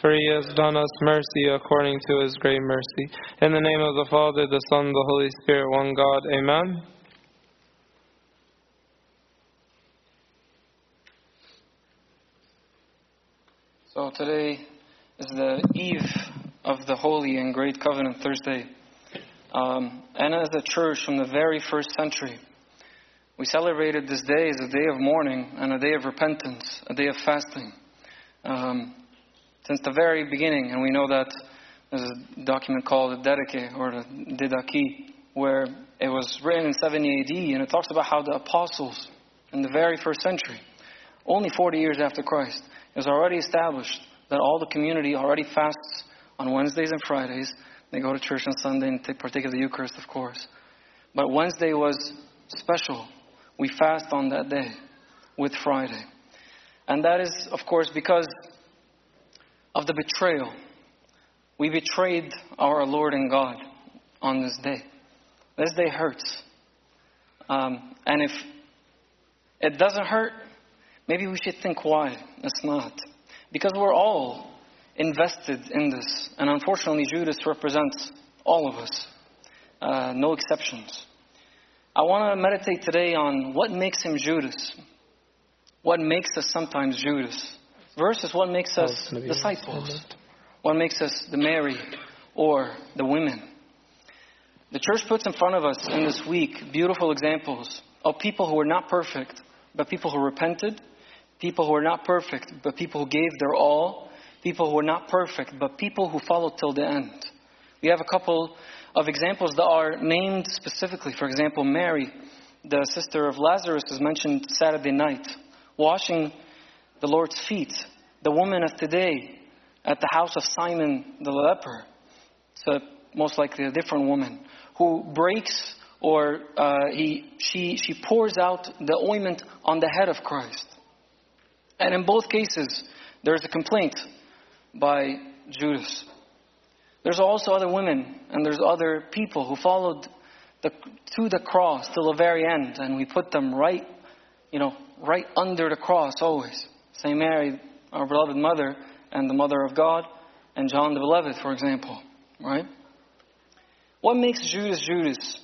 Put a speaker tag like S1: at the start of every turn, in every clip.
S1: for he has done us mercy according to his great mercy. In the name of the Father, the Son, the Holy Spirit, one God. Amen.
S2: So today is the eve of the Holy and Great Covenant Thursday. Um, and as a church from the very first century, we celebrated this day as a day of mourning and a day of repentance, a day of fasting. Um, since the very beginning, and we know that there's a document called the Didache or the Didache, where it was written in 70 AD, and it talks about how the apostles in the very first century, only 40 years after Christ, was already established that all the community already fasts on Wednesdays and Fridays. They go to church on Sunday and take, partake of the Eucharist, of course. But Wednesday was special. We fast on that day with Friday. And that is, of course, because of the betrayal. We betrayed our Lord and God on this day. This day hurts. Um, and if it doesn't hurt, maybe we should think why it's not. Because we're all invested in this. And unfortunately, Judas represents all of us, uh, no exceptions. I want to meditate today on what makes him Judas. What makes us sometimes Judas versus what makes us disciples. What makes us the Mary or the women. The church puts in front of us in this week beautiful examples of people who were not perfect, but people who repented, people who were not perfect, but people who gave their all, people who were not perfect, but people who followed till the end. We have a couple of examples that are named specifically. For example, Mary, the sister of Lazarus, is mentioned Saturday night, washing the Lord's feet. The woman of today at the house of Simon the leper, so most likely a different woman, who breaks or uh, he, she, she pours out the ointment on the head of Christ. And in both cases, there's a complaint by Judas. There's also other women and there's other people who followed the, to the cross till the very end, and we put them right, you know, right under the cross always. St. Mary, our beloved mother, and the mother of God, and John the Beloved, for example, right? What makes Judas Judas?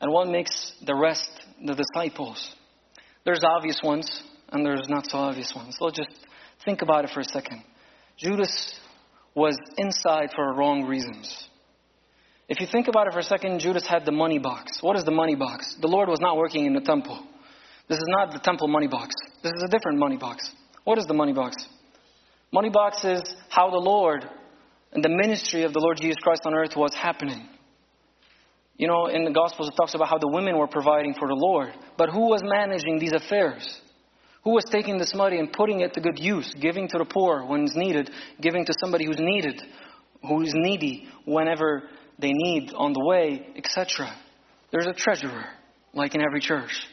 S2: And what makes the rest the disciples? There's obvious ones, and there's not so obvious ones. So just think about it for a second. Judas was inside for wrong reasons. If you think about it for a second, Judas had the money box. What is the money box? The Lord was not working in the temple. This is not the temple money box. This is a different money box. What is the money box? Money box is how the Lord and the ministry of the Lord Jesus Christ on earth was happening. You know, in the Gospels it talks about how the women were providing for the Lord. But who was managing these affairs? Who was taking this money and putting it to good use, giving to the poor when it's needed, giving to somebody who's needed, who's needy whenever they need on the way, etc. There's a treasurer, like in every church.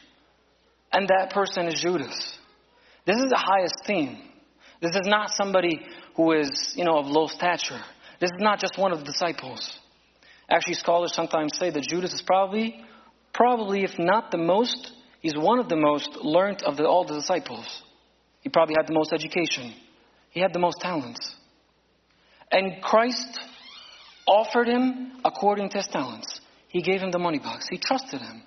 S2: And that person is Judas. This is the highest theme. This is not somebody who is, you know, of low stature. This is not just one of the disciples. Actually, scholars sometimes say that Judas is probably, probably, if not the most, he's one of the most learned of the, all the disciples. He probably had the most education. He had the most talents. And Christ offered him according to his talents. He gave him the money box. He trusted him.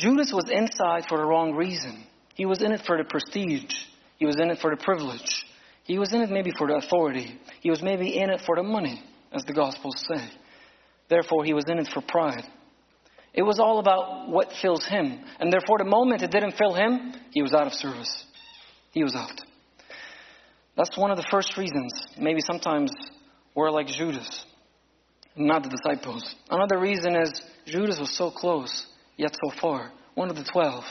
S2: Judas was inside for the wrong reason. He was in it for the prestige. He was in it for the privilege. He was in it maybe for the authority. He was maybe in it for the money, as the Gospels say. Therefore, he was in it for pride. It was all about what fills him. And therefore, the moment it didn't fill him, he was out of service. He was out. That's one of the first reasons. Maybe sometimes we're like Judas, not the disciples. Another reason is Judas was so close yet so far, one of the twelve,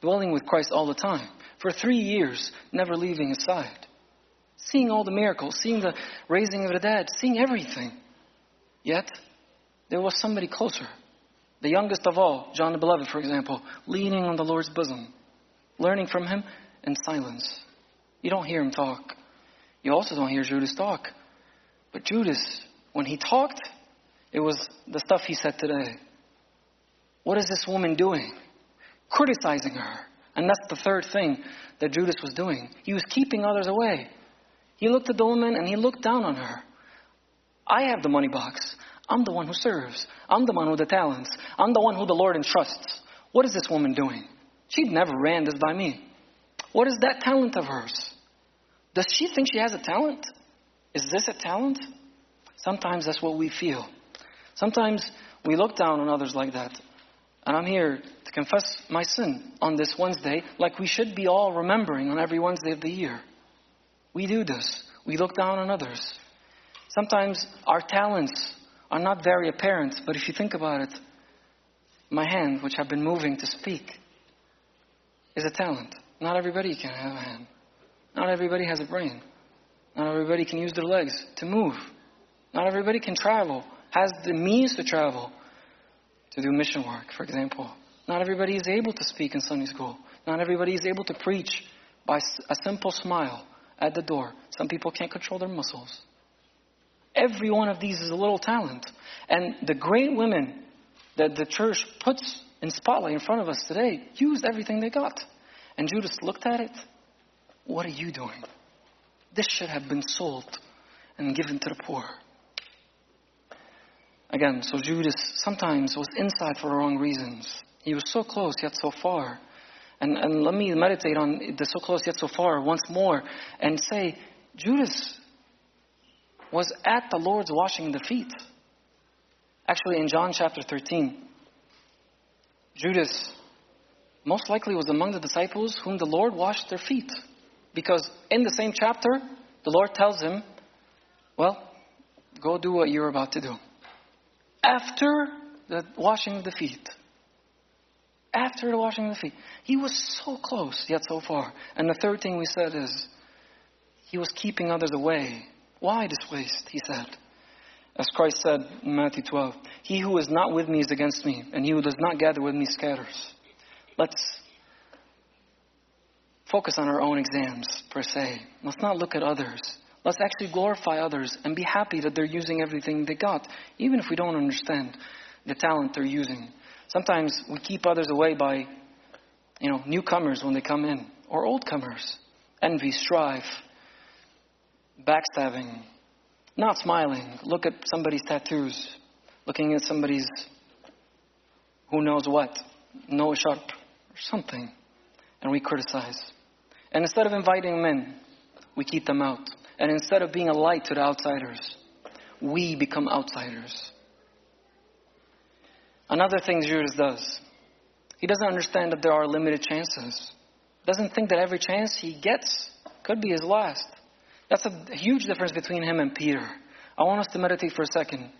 S2: dwelling with Christ all the time, for three years, never leaving his side, seeing all the miracles, seeing the raising of the dead, seeing everything. Yet, there was somebody closer. The youngest of all, John the Beloved, for example, leaning on the Lord's bosom, learning from him in silence. You don't hear him talk. You also don't hear Judas talk. But Judas, when he talked, it was the stuff he said today. What is this woman doing? Criticizing her, And that's the third thing that Judas was doing. He was keeping others away. He looked at the woman and he looked down on her. I have the money box. I'm the one who serves. I'm the one with the talents. I'm the one who the Lord entrusts. What is this woman doing? She'd never ran this by me. What is that talent of hers? Does she think she has a talent? Is this a talent? Sometimes that's what we feel. Sometimes we look down on others like that. And I'm here to confess my sin on this Wednesday, like we should be all remembering on every Wednesday of the year. We do this. We look down on others. Sometimes our talents are not very apparent, but if you think about it, my hand, which I've been moving to speak, is a talent. Not everybody can have a hand. Not everybody has a brain. Not everybody can use their legs to move. Not everybody can travel, has the means to travel to do mission work, for example. Not everybody is able to speak in Sunday school. Not everybody is able to preach by a simple smile at the door. Some people can't control their muscles. Every one of these is a little talent. And the great women that the church puts in spotlight in front of us today used everything they got. And Judas looked at it. What are you doing? This should have been sold and given to the poor. Again, so Judas sometimes was inside for the wrong reasons. He was so close yet so far. And, and let me meditate on the so close yet so far once more and say, Judas was at the Lord's washing the feet. Actually, in John chapter 13, Judas most likely was among the disciples whom the Lord washed their feet. Because in the same chapter, the Lord tells him, Well, go do what you're about to do after the washing of the feet. After the washing of the feet. He was so close, yet so far. And the third thing we said is, he was keeping others away. Why this waste? He said. As Christ said in Matthew 12, He who is not with me is against me, and he who does not gather with me scatters. Let's focus on our own exams, per se. Let's not look at others. Let's actually glorify others and be happy that they're using everything they got, even if we don't understand the talent they're using. Sometimes we keep others away by, you know, newcomers when they come in, or old comers. Envy, strife, backstabbing, not smiling. Look at somebody's tattoos, looking at somebody's who knows what, nose sharp, or something, and we criticize. And instead of inviting them in, we keep them out. And instead of being a light to the outsiders, we become outsiders. Another thing Judas does, he doesn't understand that there are limited chances. Doesn't think that every chance he gets could be his last. That's a huge difference between him and Peter. I want us to meditate for a second.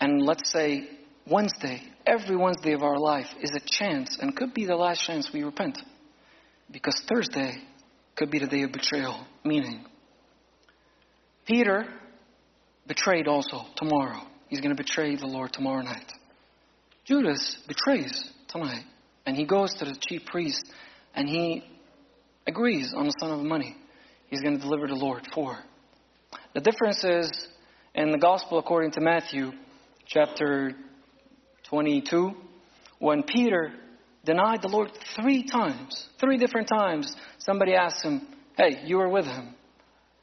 S2: And let's say Wednesday, every Wednesday of our life is a chance and could be the last chance we repent. Because Thursday could be the day of betrayal. Meaning, Peter betrayed also tomorrow. He's going to betray the Lord tomorrow night. Judas betrays tonight. And he goes to the chief priest and he agrees on the sum of money he's going to deliver the Lord for. The difference is in the gospel according to Matthew chapter 22, when Peter denied the Lord three times, three different times, somebody asked him, Hey, you were with him.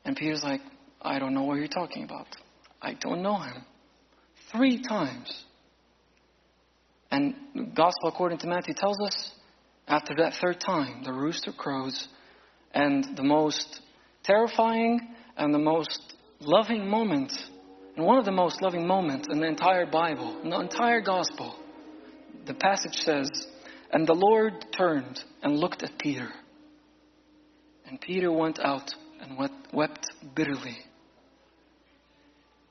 S2: And Peter's like, I don't know what you're talking about. I don't know him. Three times. And the gospel according to Matthew tells us after that third time, the rooster crows, and the most terrifying and the most loving moment, and one of the most loving moments in the entire Bible, in the entire gospel, the passage says, And the Lord turned and looked at Peter. And Peter went out and wept bitterly.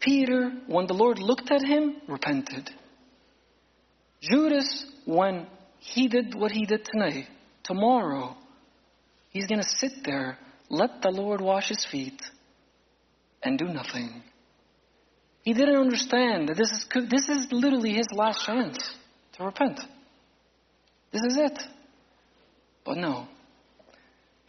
S2: Peter, when the Lord looked at him, repented. Judas, when he did what he did tonight, tomorrow, he's going to sit there, let the Lord wash his feet, and do nothing. He didn't understand that this is, this is literally his last chance to repent. This is it. But no.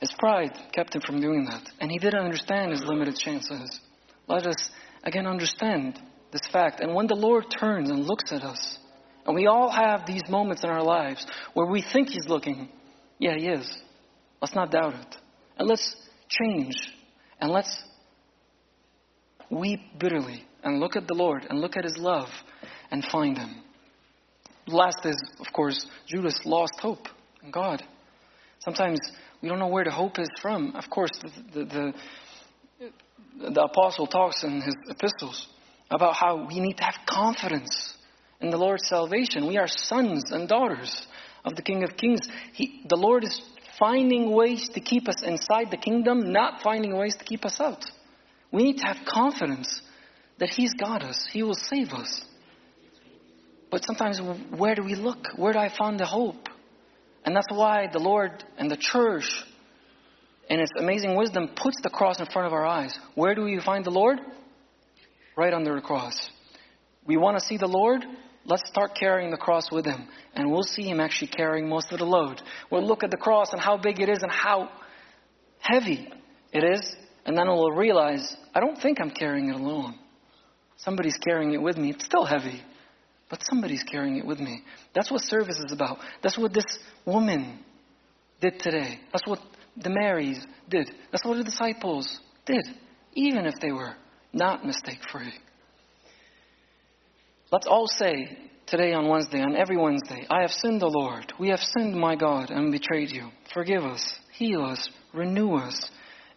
S2: His pride kept him from doing that. And he didn't understand his limited chances. Let us again understand this fact. And when the Lord turns and looks at us, And we all have these moments in our lives where we think He's looking. Yeah, He is. Let's not doubt it. And let's change. And let's weep bitterly and look at the Lord and look at His love and find Him. Last is, of course, Judas lost hope in God. Sometimes we don't know where the hope is from. Of course, the, the, the, the apostle talks in his epistles about how we need to have confidence in the Lord's salvation. We are sons and daughters of the King of Kings. He, the Lord is finding ways to keep us inside the kingdom, not finding ways to keep us out. We need to have confidence that He's got us, He will save us. But sometimes, where do we look? Where do I find the hope? And that's why the Lord and the church, in its amazing wisdom, puts the cross in front of our eyes. Where do we find the Lord? Right under the cross. We want to see the Lord? Let's start carrying the cross with Him. And we'll see Him actually carrying most of the load. We'll look at the cross and how big it is and how heavy it is. And then we'll realize, I don't think I'm carrying it alone. Somebody's carrying it with me. It's still heavy. But somebody's carrying it with me. That's what service is about. That's what this woman did today. That's what the Marys did. That's what the disciples did, even if they were not mistake free. Let's all say today on Wednesday, on every Wednesday, I have sinned, O Lord. We have sinned, my God, and betrayed you. Forgive us, heal us, renew us,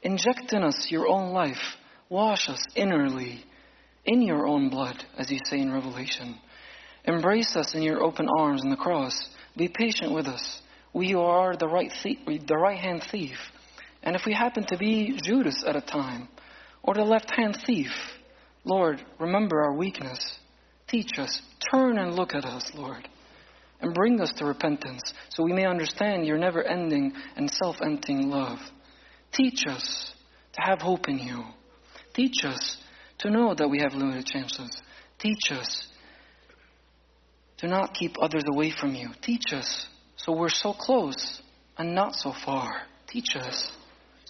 S2: inject in us your own life, wash us innerly in your own blood, as you say in Revelation. Embrace us in your open arms in the cross. Be patient with us. We are the right, thief, the right hand thief. And if we happen to be Judas at a time, or the left hand thief, Lord, remember our weakness. Teach us. Turn and look at us, Lord. And bring us to repentance so we may understand your never ending and self emptying love. Teach us to have hope in you. Teach us to know that we have limited chances. Teach us do not keep others away from you. Teach us so we're so close and not so far. Teach us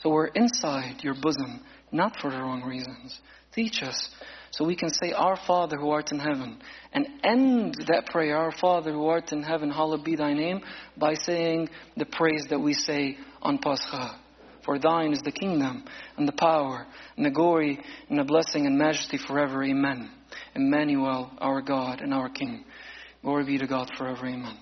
S2: so we're inside your bosom, not for the wrong reasons. Teach us so we can say, Our Father who art in heaven, and end that prayer, Our Father who art in heaven, hallowed be thy name, by saying the praise that we say on Pascha. For thine is the kingdom, and the power, and the glory, and the blessing and majesty forever. Amen. Emmanuel, our God and our King. Glory be to God forever. Amen.